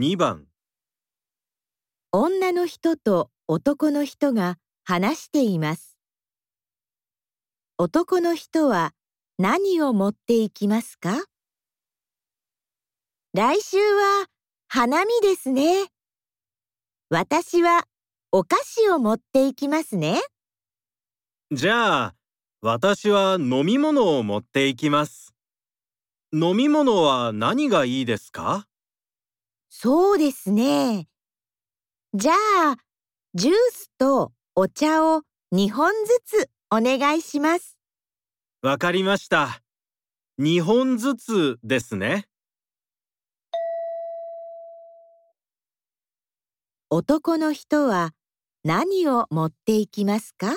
2番女の人と男の人が話しています。男の人は何を持っていきますか？来週は花見ですね。私はお菓子を持っていきますね。じゃあ私は飲み物を持っていきます飲み物は何がいいですか？そうですね。じゃあ、ジュースとお茶を2本ずつお願いします。わかりました2本ずつですね男の人は何を持っていきますか？